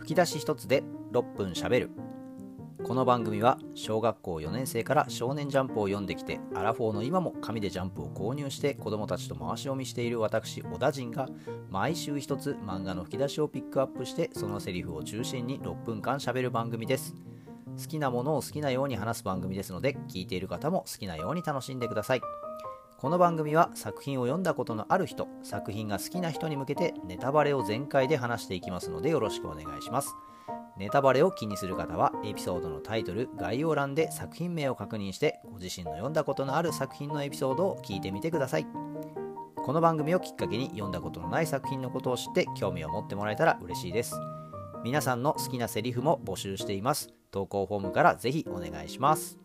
吹き出し一つで6分しゃべる。この番組は小学校4年生から少年ジャンプを読んできてアラフォーの今も紙でジャンプを購入して子供たちと回し読みしている私小田陣が毎週一つ漫画の吹き出しをピックアップしてそのセリフを中心に6分間しゃべる番組です。好きなものを好きなように話す番組ですので聞いている方も好きなように楽しんでください。この番組は作品を読んだことのある人作品が好きな人に向けてネタバレを全開で話していきますのでよろしくお願いします。ネタバレを気にする方はエピソードのタイトル概要欄で作品名を確認してご自身の読んだことのある作品のエピソードを聞いてみてください。この番組をきっかけに読んだことのない作品のことを知って興味を持ってもらえたら嬉しいです。皆さんの好きなセリフも募集しています。投稿フォームからぜひお願いします。